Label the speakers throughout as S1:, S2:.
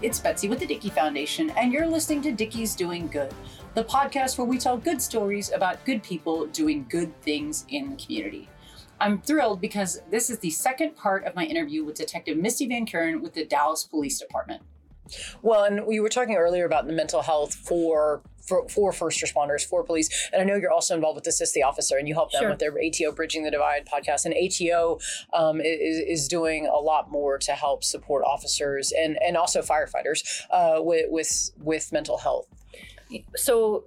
S1: it's Betsy with the Dickey Foundation, and you're listening to Dickey's Doing Good, the podcast where we tell good stories about good people doing good things in the community. I'm thrilled because this is the second part of my interview with Detective Misty Van Kuren with the Dallas Police Department.
S2: Well, and we were talking earlier about the mental health for for, for first responders, for police. And I know you're also involved with Assist the Officer and you help them
S3: Sure.
S2: with their ATO Bridging the Divide podcast. And ATO um, is, is doing a lot more to help support officers and, and also firefighters uh, with, with, with mental health.
S3: so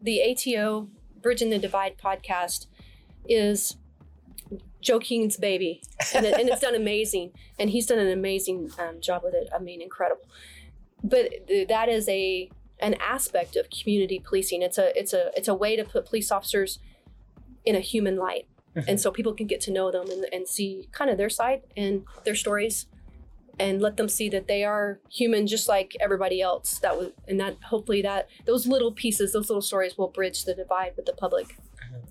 S3: the ATO Bridging the Divide podcast is Joe Keene's baby, and, it, and it's done amazing. And he's done an amazing um, job with it. I mean, incredible. But th- that is a an aspect of community policing. It's a it's a it's a way to put police officers in a human light, mm-hmm. and so people can get to know them and, and see kind of their side and their stories. And let them see that they are human, just like everybody else. That was, and that hopefully that those little pieces, those little stories, will bridge the divide with the public.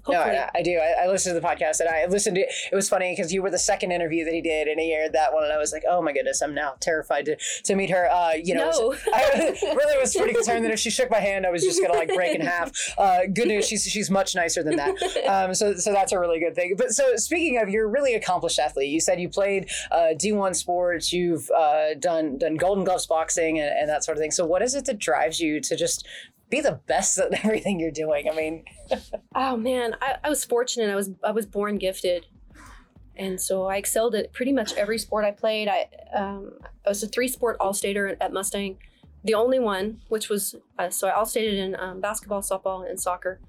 S2: No, I, I do. I, I listened to the podcast and I listened to it. It was funny because you were the second interview that he did and he aired that one. And I was like, oh my goodness, I'm now terrified to, to meet her. Uh, you know,
S3: No.
S2: I really was pretty concerned that if she shook my hand, I was just going to like break in half. Uh, good news. She's, she's much nicer than that. Um, so, so that's a really good thing. But so speaking of, you're a really accomplished athlete. You said you played uh, D1 sports. You've uh, done, done golden gloves boxing and, and that sort of thing. So what is it that drives you to just be the best at everything you're doing? I mean,
S3: Oh man, I, I was fortunate. I was I was born gifted, and so I excelled at pretty much every sport I played. I um, I was a three sport all stater at, Mustang, the only one which was uh, so I all stated in um, basketball, softball, and soccer.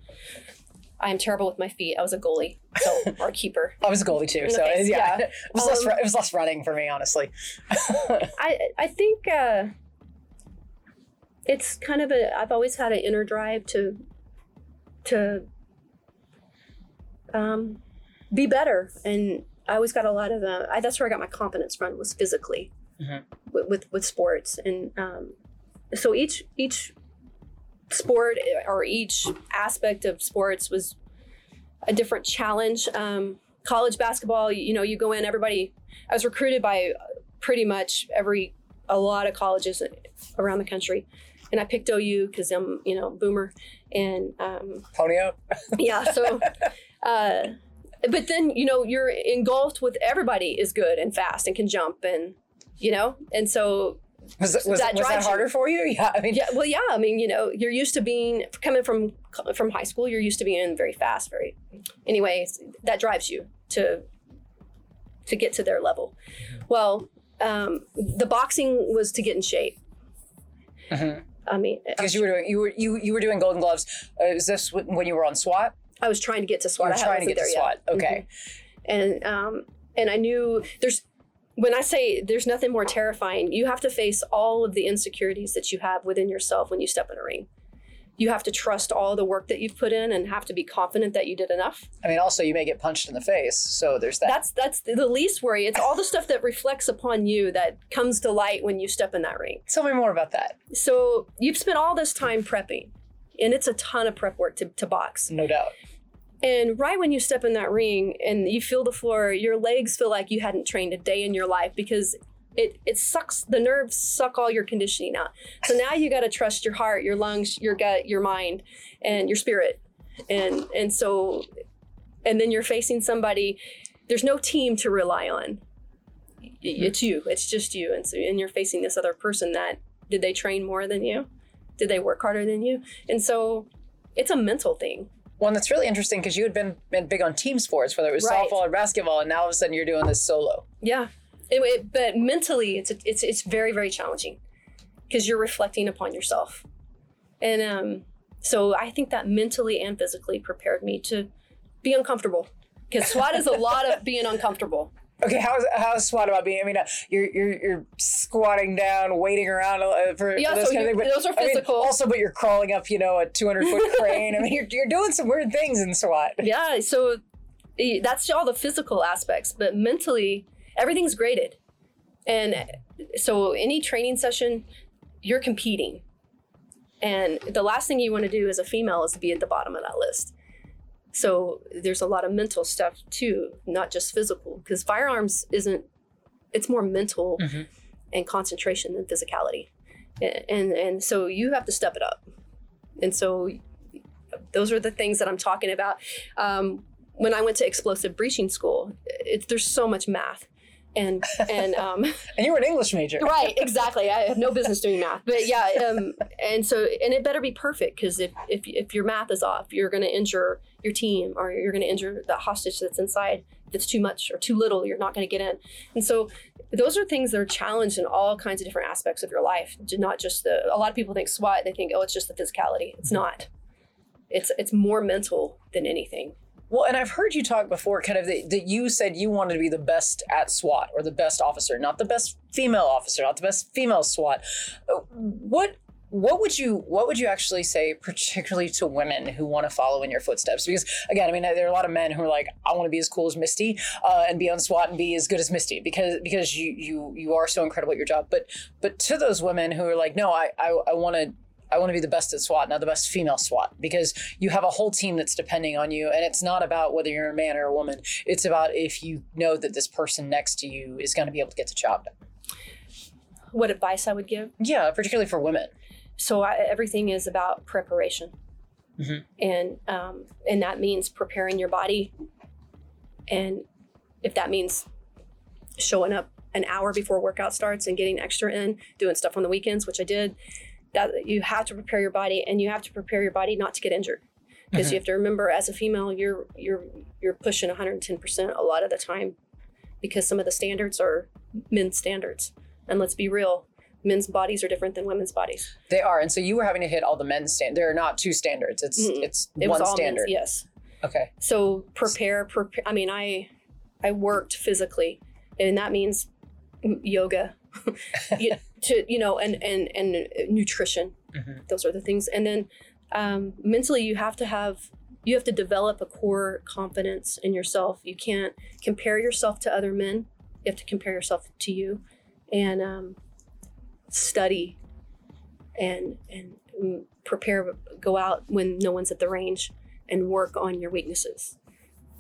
S3: I am terrible with my feet. I was a goalie, so or keeper.
S2: I was a goalie too, so yeah,
S3: yeah.
S2: it was less.
S3: Um,
S2: ru- It was less running for me, honestly.
S3: I I think uh, it's kind of a. I've always had an inner drive to to um, be better, and I always got a lot of. Uh, I, that's where I got my confidence from was physically
S2: Mhm.
S3: with, with with sports, and um, so each each sport or each aspect of sports was a different challenge. Um, college basketball, you, you know, you go in, everybody. I was recruited by pretty much every a lot of colleges around the country, and I picked OU because I'm you know boomer, and um,
S2: Pony up.
S3: yeah, so. Uh, but then you know you're engulfed with everybody is good and fast and can jump and you know and so
S2: Was, that- was,
S3: That
S2: was that
S3: drives you.
S2: harder for you? Yeah, I mean,
S3: yeah well yeah i mean you know you're used to being coming from from high school you're used to being very fast very anyway that drives you to to get to their level well um, the boxing was to get in shape
S2: Mhm.
S3: I mean
S2: because you were doing you were you you were doing Golden Gloves. Uh, is this when you were on SWAT?
S3: i was trying to get to
S2: You
S3: SWAT
S2: were
S3: I
S2: trying to get to
S3: there yet.
S2: SWAT. Okay.
S3: and um and I knew there's when I say there's nothing more terrifying, you have to face all of the insecurities that you have within yourself when you step in a ring. You have to trust all the work that you've put in and have to be confident that you did enough.
S2: I mean, also you may get punched in the face, so there's that.
S3: That's that's the least worry. It's all the stuff that reflects upon you that comes to light when you step in that ring.
S2: Tell me more about that.
S3: So you've spent all this time prepping, and it's a ton of prep work to, to box.
S2: No doubt.
S3: And right when you step in that ring and you feel the floor, your legs feel like you hadn't trained a day in your life because it it sucks the nerves suck all your conditioning out. So now you got to trust your heart, your lungs, your gut, your mind, and your spirit. And and so and then you're facing somebody there's no team to rely on. It's you. It's just you. And so and you're facing this other person that did they train more than you? Did they work harder than you? And so it's a mental thing.
S2: Well, and that's really interesting because you had been been big on team sports, whether it was
S3: Right.
S2: softball or basketball, and now all of a sudden you're doing this solo.
S3: Yeah, it, it- but mentally, it's it's it's very very challenging because you're reflecting upon yourself, and um, so I think that mentally and physically prepared me to be uncomfortable because SWAT is a lot of being uncomfortable.
S2: Okay, how's how's SWAT about being? I mean, uh, you're you're you're squatting down, waiting around uh, for,
S3: Yeah,
S2: for this
S3: so
S2: kind of
S3: you-
S2: thing. But,
S3: those are
S2: I mean,
S3: physical.
S2: also, but you're crawling up, you know, a 200 foot crane. I mean, you're you're doing some weird things in SWAT.
S3: Yeah, so eh, that's all the physical aspects, but mentally, everything's graded, and so any training session, you're competing, and the last thing you want to do as a female is to be at the bottom of that list. So there's a lot of mental stuff too, not just physical, because firearms isn't. It's more mental,
S2: Mhm.
S3: and concentration than physicality. A- And and so you have to step it up. And so those are the things that I'm talking about. Um, when I went to explosive breaching school, it, there's so much math. And and um,
S2: And you were an English major.
S3: right exactly. I have no business doing math. But yeah um, and so and it better be perfect because if, if if your math is off you're going to injure your team or you're going to injure the hostage that's inside. If it's too much or too little you're not going to get in. And so those are things that are challenged in all kinds of different aspects of your life. Not just the a lot of people think swat they think oh it's just the physicality. It's not. It's it's more mental than anything
S2: Well, and I've heard you talk before, kind of that, that you said you wanted to be the best at SWAT or the best officer, not the best female officer, not the best female SWAT. Uh, What what would you what would you actually say, particularly to women who want to follow in your footsteps? Because again, I mean, there are a lot of men who are like, I want to be as cool as Misty uh, and be on SWAT and be as good as Misty because because you you you are so incredible at your job. But but to those women who are like, no, I I, I want to I want to be the best at SWAT, not the best female SWAT, because you have a whole team that's depending on you. And it's not about whether you're a man or a woman. It's about if you know that this person next to you is going to be able to get the job done.
S3: what advice i would give
S2: Yeah, particularly for women.
S3: so I, everything is about preparation
S2: Mhm.
S3: and um, and that means preparing your body and if that means showing up an hour before workout starts and getting extra in doing stuff on the weekends which i did that you have to prepare your body and you have to prepare your body not to get injured because you mm-hmm. have to remember as a female you're you're you're pushing 110% a lot of the time because some of the standards are men's standards and let's be real men's bodies are different than women's bodies
S2: They are. And so you were having to hit all the men's stand. There are not two standards. It's
S3: Mm-mm.
S2: it's
S3: it
S2: one standard.
S3: men's yes
S2: Okay.
S3: so prepare prepare i mean i i worked physically and that means yoga to you know and and and nutrition.
S2: Mhm.
S3: those are the things. And then um, mentally you have to have you have to develop a core confidence in yourself. You can't compare yourself to other men. You have to compare yourself to you and um, study and and mm, prepare go out when no one's at the range and work on your weaknesses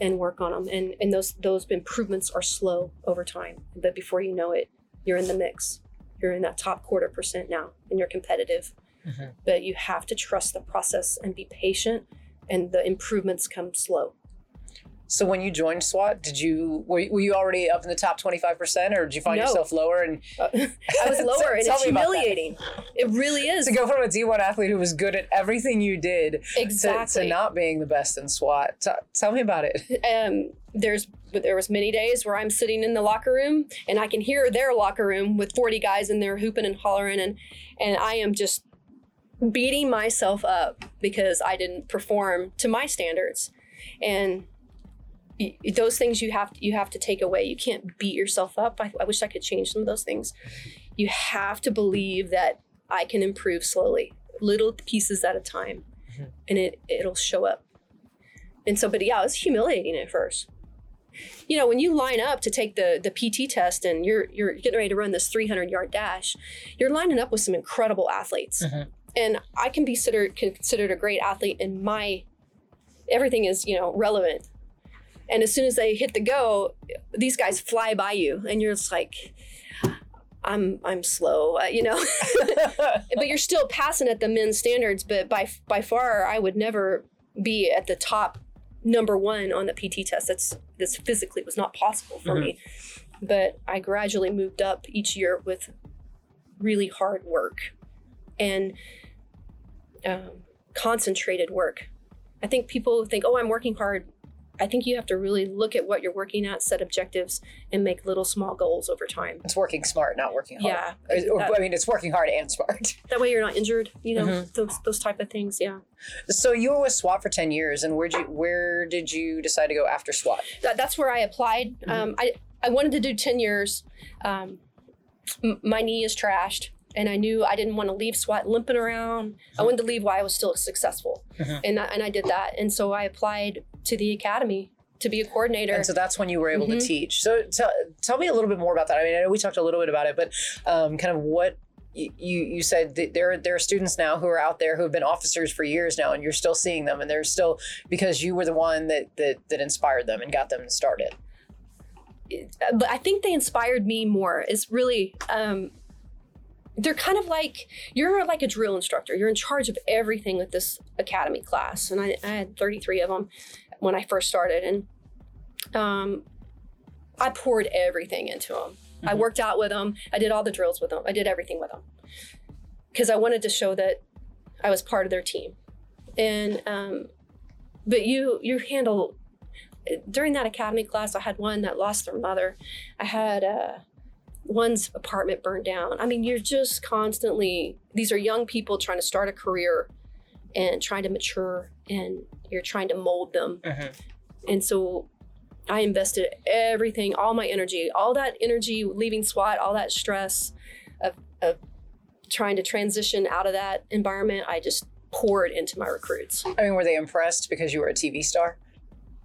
S3: and work on them and and those those improvements are slow over time but before you know it you're in the mix you're in that top quarter percent now and you're competitive
S2: Mhm.
S3: but you have to trust the process and be patient and the improvements come slow
S2: So when you joined SWAT, did you were, you- were you already up in the top twenty five percent, or did you find
S3: No.
S2: yourself lower? And
S3: Uh, i was lower and it's humiliating it really is
S2: to go from a D one athlete who was good at everything you did to,
S3: exactly
S2: to not being the best in SWAT, T- tell me about it.
S3: um, there's there was many days where I'm sitting in the locker room and I can hear their locker room with 40 guys in there hooping and hollering and and I am just beating myself up because I didn't perform to my standards and those things you have you have to take away you can't beat yourself up I, I wish I could change some of those things you have to believe that I can improve slowly little pieces at a time
S2: Mhm.
S3: and it it'll show up and so, but yeah, it was humiliating at first. You know, when you line up to take the the PT test and you're you're getting ready to run this 300 yard dash, you're lining up with some incredible athletes,
S2: Mhm.
S3: and I can be considered considered a great athlete. And my everything is you know relevant. And as soon as they hit the go, these guys fly by you, and you're just like, I'm I'm slow, uh, you know. but you're still passing at the men's standards. But by by far, I would never be at the top number one on the PT test. That's this physically was not possible for me. But I gradually moved up each year with really hard work and um, concentrated work. I think people think, oh, I'm working hard. I think you have to really look at what you're working at, set objectives, and make little small goals over time.
S2: it's working smart, not working hard.
S3: Yeah,
S2: Or-
S3: that-
S2: I mean, it's working hard and smart.
S3: That way, you're not injured. You know,
S2: Mhm.
S3: those those type of things. Yeah.
S2: So you were with SWAT for ten years, and where did you where did you decide to go after SWAT?
S3: that, that's where I applied.
S2: Mm-hmm.
S3: Um, I I wanted to do ten years. Um, m- my knee is trashed, and I knew I didn't want to leave SWAT limping around. I wanted to leave while I was still successful,
S2: Mhm.
S3: and that, and I did that. And so I applied to the academy to be a coordinator.
S2: And so that's when you were able
S3: Mhm.
S2: to teach. So tell, tell me a little bit more about that. I mean, I know we talked a little bit about it, but um, kind of what you you said that there there are students now who are out there who have been officers for years now, and you're still seeing them, and they're still because you were the one that that that inspired them and got them started.
S3: but I think they inspired me more. It's really um, they're kind of like you're like a drill instructor. You're in charge of everything with this academy class, and I, I had 33 of them when I first started, and um, I poured everything into them. I
S2: Mhm.
S3: worked out with them. I did all the drills with them. I did everything with them because I wanted to show that I was part of their team. And um, but you you handle during that academy class. I had one that lost their mother. I had uh, one's apartment burned down. I mean, you're just constantly. These are young people trying to start a career and trying to mature, and you're trying to mold them.
S2: Mhm.
S3: And so I invested everything, all my energy, all that energy leaving SWAT, all that stress of, of trying to transition out of that environment. I just poured into my recruits.
S2: I mean, were they impressed because you were a TV star?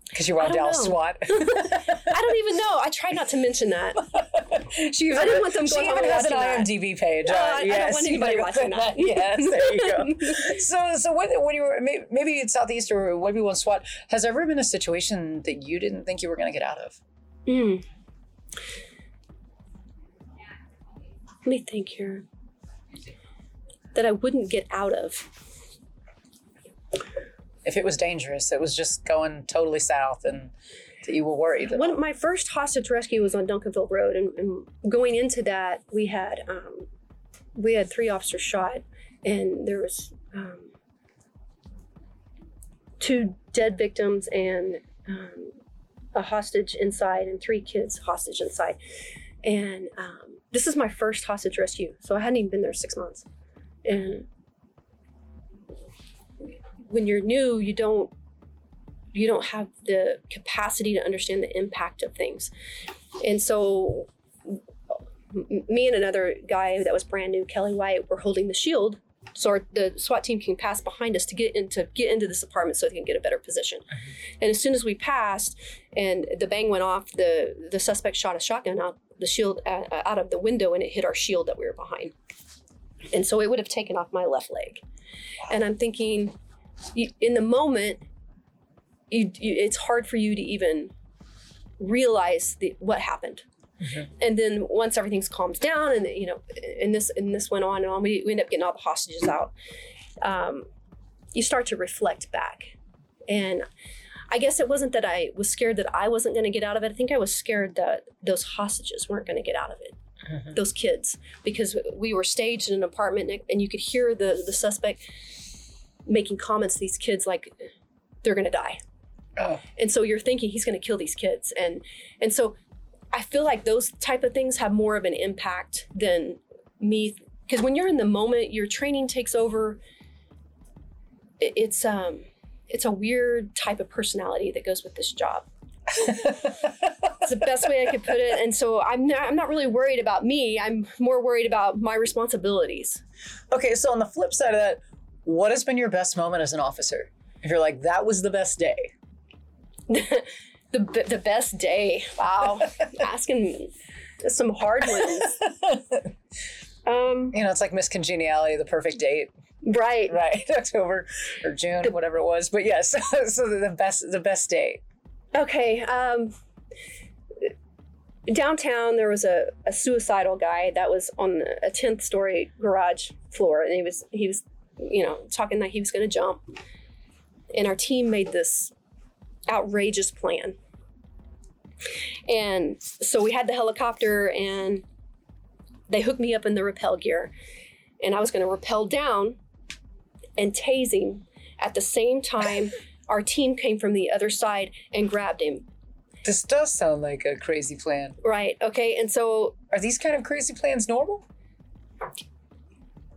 S2: Because you were
S3: I
S2: on Dallas
S3: know.
S2: SWAT.
S3: I don't even know. I tried not to mention that.
S2: she even,
S3: I didn't want them
S2: she
S3: going home
S2: even has an
S3: watching that.
S2: IMDb page.
S3: No,
S2: uh,
S3: I- I don't want anybody watching that.
S2: yes, there you go. so, so when, when you were maybe in Southeast or maybe one SWAT, has there ever been a situation that you didn't think you were going to get out of?
S3: Mm. Let me think here. That I wouldn't get out of.
S2: If it was dangerous, it was just going totally south, and that you were worried. That,
S3: One, my first hostage rescue was on Duncanville Road, and, and going into that, we had um, we had three officers shot, and there was um, two dead victims and um, a hostage inside, and three kids hostage inside. And um, this is my first hostage rescue, so I hadn't even been there six months. And when you're new, you don't you don't have the capacity to understand the impact of things. And so me and another guy that was brand new, Kelly White, were holding the shield so our, the SWAT team can pass behind us to get into get into this apartment so they can get a better position. And as soon as we passed and the bang went off, the the suspect shot a shotgun out the shield uh, out of the window and it hit our shield that we were behind. And so it would have taken off my left leg. And I'm thinking, in the moment, you, you, it's hard for you to even realize the, what happened.
S2: Mhm.
S3: And then once everything's calms down, and you know, and this and this went on and on, we, we end up getting all the hostages out. Um, you start to reflect back, and I guess it wasn't that I was scared that I wasn't going to get out of it. I think I was scared that those hostages weren't going to get out of it
S2: Mhm.
S3: those kids because we were staged in an apartment and- and you could hear the the suspect making comments to these kids like they're going to die
S2: Oh.
S3: and so you're thinking he's going to kill these kids and and so i feel like those type of things have more of an impact than me because when you're in the moment your training takes over It- it's um it's a weird type of personality that goes with this job it's the best way I could put it. And so I'm not, I'm not really worried about me. I'm more worried about my responsibilities.
S2: okay, so on the flip side of that, what has been your best moment as an officer? If you're like, that was the best day.
S3: the the best day. Wow, asking some hard ones. Um,
S2: You know, it's like Miss Congeniality, the perfect date,
S3: right.
S2: right? October or June, whatever it was. But yes, so the best, the best date.
S3: Okay. Um, downtown, there was a, a suicidal guy that was on a tenth story garage floor, and he was he was, you know, talking that he was going to jump. And our team made this outrageous plan. And so we had the helicopter, and they hooked me up in the rappel gear, and I was going to rappel down and tase him at the same time. Our team came from the other side and grabbed him.
S2: This does sound like a crazy plan.
S3: Right. Okay. And so
S2: Are these kind of crazy plans normal?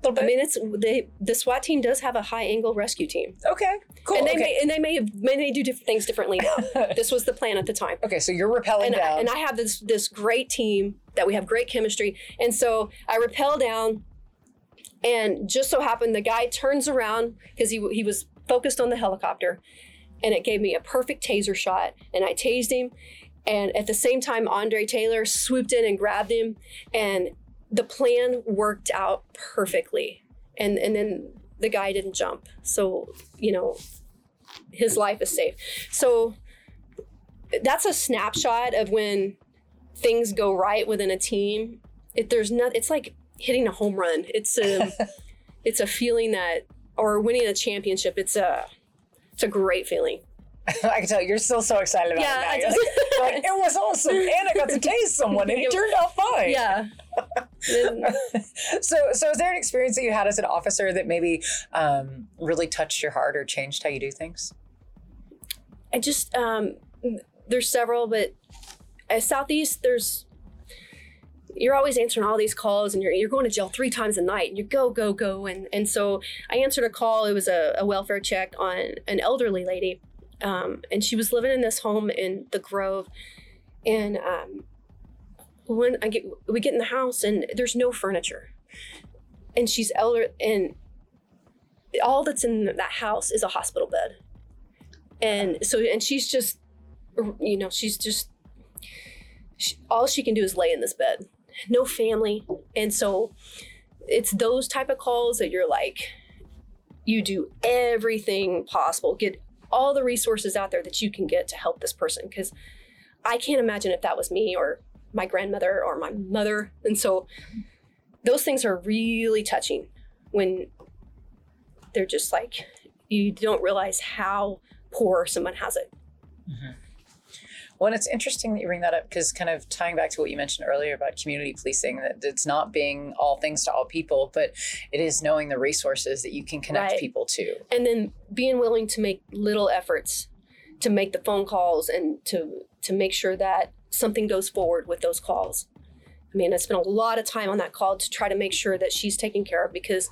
S3: I mean, it's they the SWAT team does have a high angle rescue team,
S2: okay, cool.
S3: and they
S2: okay.
S3: may and they may have may they do different things differently now. this was the plan at the time.
S2: okay, so you're rappelling
S3: and I,
S2: down.
S3: and I have this this great team that we have great chemistry, and so I rappel down, and just so happened the guy turns around because he he was focused on the helicopter, and it gave me a perfect taser shot, and I tased him, and at the same time Andre Taylor swooped in and grabbed him, and the plan worked out perfectly, and and then the guy didn't jump, so you know his life is safe. So that's a snapshot of when things go right within a team. It, there's not. It's like hitting a home run. It's um, a it's a feeling that or winning a championship. It's a it's a great feeling.
S2: I can tell you're still so excited about
S3: Yeah,
S2: it now.
S3: Just-
S2: like, like, it was awesome, and I got to taste someone, and it turned out fine.
S3: Yeah.
S2: So, so is there an experience that you had as an officer that maybe um, really touched your heart or changed how you do things?
S3: I just um there's several, but at Southeast there's you're always answering all these calls and you're, you're going to jail three times a night. And you go go go. And and so i answered a call. It was a, a welfare check on an elderly lady um, and she was living in this home in the grove. And um, when i get we get in the house and there's no furniture. And she's elder and all that's in that house is a hospital bed. And so and she's just you know she's just she, all she can do is lay in this bed. No family. And so it's those type of calls that you're like you do everything possible. Get all the resources out there that you can get to help this person. Because i can't imagine if that was me or my grandmother or my mother and so those things are really touching when they're just like you don't realize how poor someone has it mm-hmm.
S2: Well, and it's interesting that you bring that up because, kind of tying back to what you mentioned earlier about community policing, that it's not being all things to all people, but it is knowing the resources that you can connect
S3: Right.
S2: people to.
S3: and then being willing to make little efforts to make the phone calls and to to make sure that something goes forward with those calls i mean i spent a lot of time on that call to try to make sure that she's taken care of because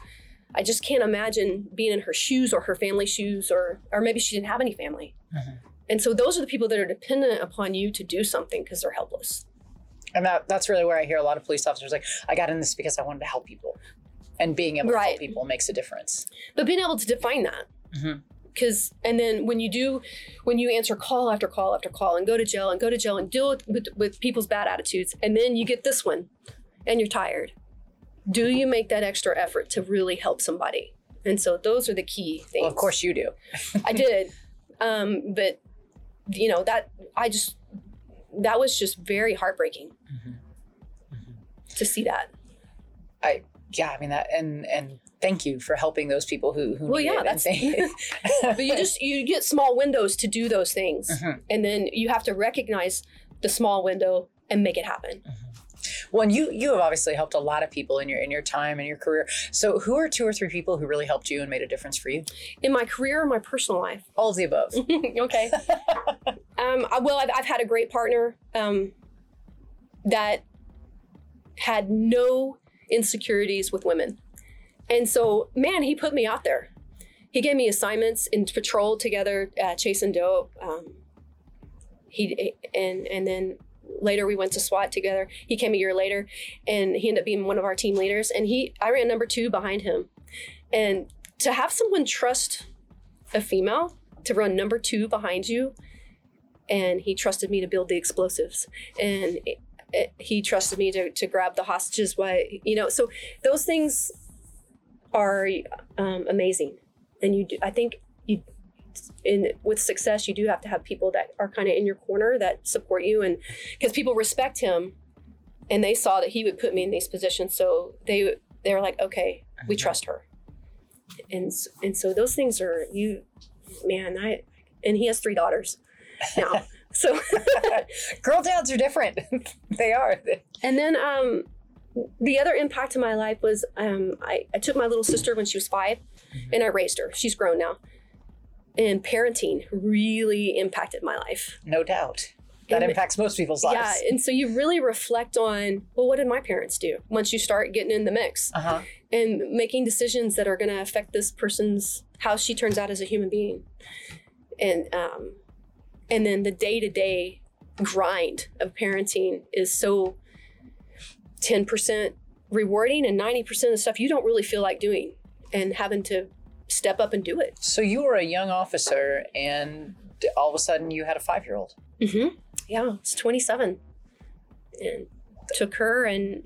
S3: i just can't imagine being in her shoes or her family shoes or or maybe she didn't have any family
S2: Mhm.
S3: and so those are the people that are dependent upon you to do something because they're helpless
S2: And that, that's really where I hear a lot of police officers like, I got in this because I wanted to help people. And being able to help people makes a difference.
S3: but being able to define that
S2: Mhm.
S3: Because and then when you do when you answer call after call after call and go to jail and go to jail and deal with, with, with people's bad attitudes and then you get this one and you're tired do you make that extra effort to really help somebody? And so those are the key things.
S2: Well, of course you do.
S3: i did. Um, but you know that i just that was just very heartbreaking
S2: Mhm.
S3: to see that.
S2: I Yeah, I mean that, and and thank you for helping those people who who
S3: Well,
S2: need
S3: yeah, that's- but you just you get small windows to do those things
S2: Mhm.
S3: and then you have to recognize the small window and make it happen
S2: Well, and you you have obviously helped a lot of people in your in your time and your career. So, who are two or three people who really helped you and made a difference for you?
S3: in my career or my personal life
S2: All of the above.
S3: okay um I, well I've, I've had a great partner um that had no insecurities with women and so man he put me out there he gave me assignments in patrol together uh, chasing doe um, he and and then later we went to SWAT together. He came a year later and he ended up being one of our team leaders and he I ran number 2 behind him. And to have someone trust a female to run number 2 behind you and he trusted me to build the explosives and it, it- he trusted me to, to grab the hostages why you know so those things are um, amazing. And you do, I think you in with success you do have to have people that are kind of in your corner that support you and because people respect him and they saw that he would put me in these positions. So they they were like okay we trust her. And and so those things are you man i and he has three daughters now. So
S2: Girl dads are different. they are.
S3: and then um the other impact in my life was um I, I took my little sister when she was five and i raised her she's grown now and parenting really impacted my life
S2: No doubt. That
S3: And-
S2: impacts most people's lives.
S3: Yeah, and so you really reflect on, well, what did my parents do once you start getting in the mix
S2: Uh huh.
S3: and making decisions that are going to affect this person's how she turns out as a human being, and um, and then the day to day grind of parenting is so ten percent rewarding and ninety percent of the stuff you don't really feel like doing, and having to step up and do it.
S2: So you were a young officer, and all of a sudden you had a five year old.
S3: Mm-hmm. Yeah, it's 27. And took her and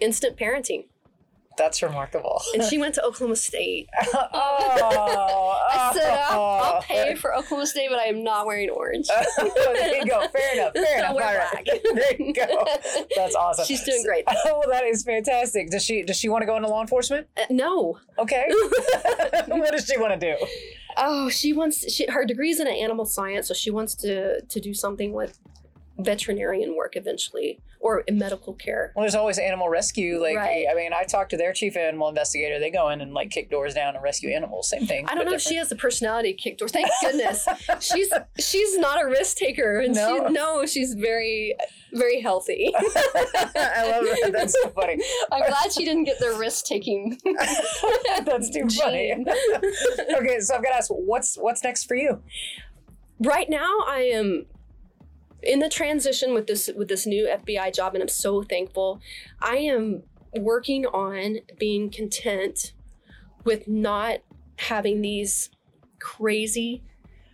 S3: instant parenting.
S2: That's remarkable.
S3: And she went to Oklahoma State.
S2: oh,
S3: I said, I'll, I'll
S2: oh.
S3: pay for Oklahoma State, but I am not wearing orange.
S2: there you go. Fair enough. Fair enough. All right. there you go. That's awesome.
S3: She's doing great.
S2: Oh, that is fantastic. Does she does she want to go into law enforcement?
S3: Uh, no.
S2: Okay. what does she want to do?
S3: Oh, she wants she, her degree's in animal science, so she wants to to do something with veterinarian work eventually or in medical care.
S2: Well, there's always animal rescue. Like,
S3: Right.
S2: I mean, I talked to their chief animal investigator. They go in and like kick doors down and rescue animals. Same thing.
S3: I don't know if she has the personality to kick doors. Thank goodness. she's she's not a risk taker, and
S2: No?
S3: she no, she's very very healthy.
S2: I love that. That's so funny.
S3: I'm glad she didn't get the risk taking.
S2: That's too funny. Okay, so I've got to ask, what's what's next for you?
S3: right now, I am in the transition with this with this new FBI job, and I'm so thankful. I am working on being content with not having these crazy,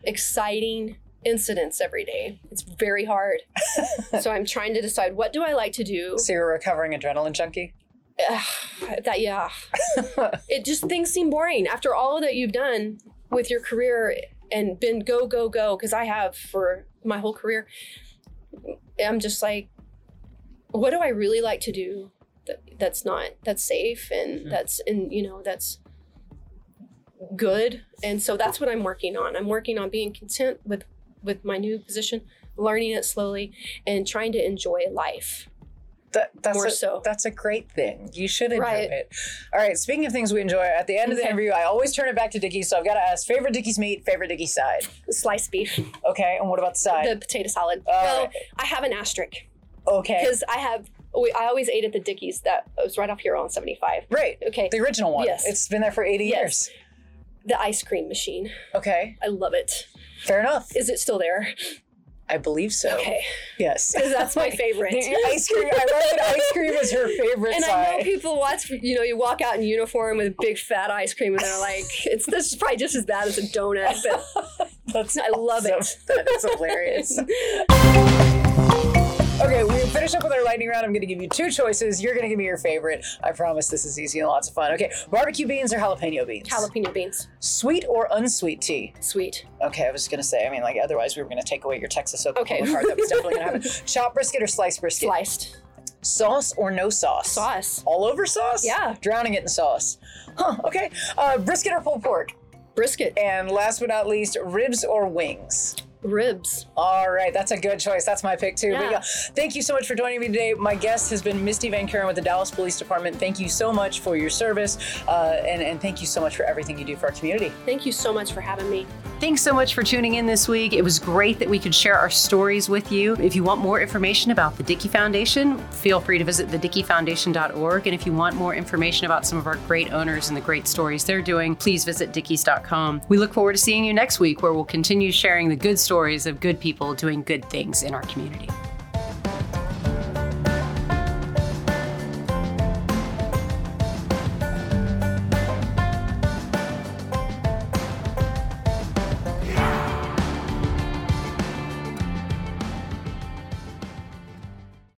S3: exciting incidents every day. It's very hard. so I'm trying to decide what do I like to do.
S2: So you're a recovering adrenaline junkie.
S3: that yeah it just things seem boring after all that you've done with your career and been go go go because i have for my whole career. I'm just like what do i really like to do that, that's not that's safe and
S2: Mhm.
S3: that's and you know that's good? And so that's what i'm working on. I'm working on being content with with my new position learning it slowly and trying to enjoy life
S2: That, that's
S3: More
S2: a,
S3: so.
S2: That's a great thing. You should enjoy
S3: Right.
S2: it. All right. Speaking of things we enjoy, at the end of the
S3: Okay.
S2: interview, I always turn it back to Dickey. So I've got to ask: favorite Dickey's meat, favorite Dickie side.
S3: sliced beef
S2: Okay. And what about the side?
S3: the potato salad
S2: All
S3: well i have an asterisk
S2: okay.
S3: because I have we- I always ate at the Dickey's that was right off here on 75.
S2: Right.
S3: Okay.
S2: The original one.
S3: Yes.
S2: It's been there for 80
S3: Yes.
S2: years.
S3: The ice cream machine.
S2: Okay.
S3: I love it.
S2: Fair enough.
S3: Is it still there?
S2: I believe so.
S3: Okay.
S2: Yes.
S3: 'Cause that's my favorite.
S2: Ice cream. I love that ice cream is her favorite
S3: And I know people watch, you know, you walk out in uniform with big fat ice cream and they're like, it's this is probably just as bad as a donut, but
S2: That's
S3: I love it.
S2: That's hilarious. Okay, we finish up with our lightning round. I'm going to give you two choices. You're going to give me your favorite. I promise this is easy and lots of fun. Okay, barbecue beans or jalapeno beans?
S3: Jalapeno beans.
S2: Sweet or unsweet tea?
S3: Sweet.
S2: Okay, I was going to say, I mean, like, otherwise we were going to take away your Texas Oklahoma
S3: Okay.
S2: card. That was definitely going to happen. Chopped brisket or sliced brisket?
S3: Sliced.
S2: Sauce or no sauce?
S3: Sauce.
S2: All over sauce?
S3: Yeah.
S2: Drowning it in sauce. Huh, okay. Uh, brisket or pulled pork?
S3: Brisket.
S2: And last but not least, ribs or wings?
S3: Ribs.
S2: All right, that's a good choice. That's my pick too.
S3: Yeah.
S2: yeah, thank you so much for joining me today. My guest has been Misty Van Kuren with the Dallas Police Department. Thank you so much for your service, uh, and, and thank you so much for everything you do for our community.
S3: Thank you so much for having me.
S1: Thanks so much for tuning in this week. It was great that we could share our stories with you. If you want more information about the Dickey Foundation, feel free to visit thedickeyfoundation.org. And if you want more information about some of our great owners and the great stories they're doing, please visit dickeys.com. We look forward to seeing you next week where we'll continue sharing the good stories of good people doing good things in our community.